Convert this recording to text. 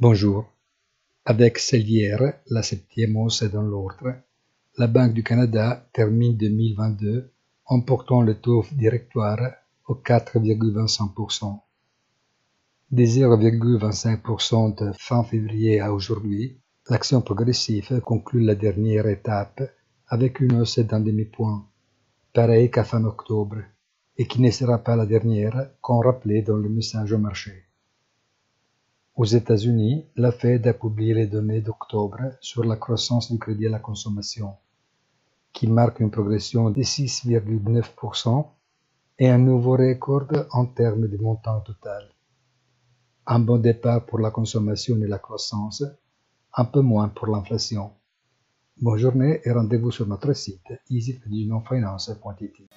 Bonjour. Avec Cellière, la septième hausse dans l'ordre, la Banque du Canada termine 2022 en portant le taux directoire au 4,25%. Des 0,25% de fin février à aujourd'hui, l'action progressive conclut la dernière étape avec une hausse d'un demi-point, pareil qu'à fin octobre, et qui ne sera pas la dernière, comme rappelé dans le message au marché. Aux États-Unis, la Fed a publié les données d'octobre sur la croissance du crédit à la consommation, qui marque une progression de 6,9% et un nouveau record en termes de montant total. Un bon départ pour la consommation et la croissance, un peu moins pour l'inflation. Bonne journée et rendez-vous sur notre site easyfinancial.it.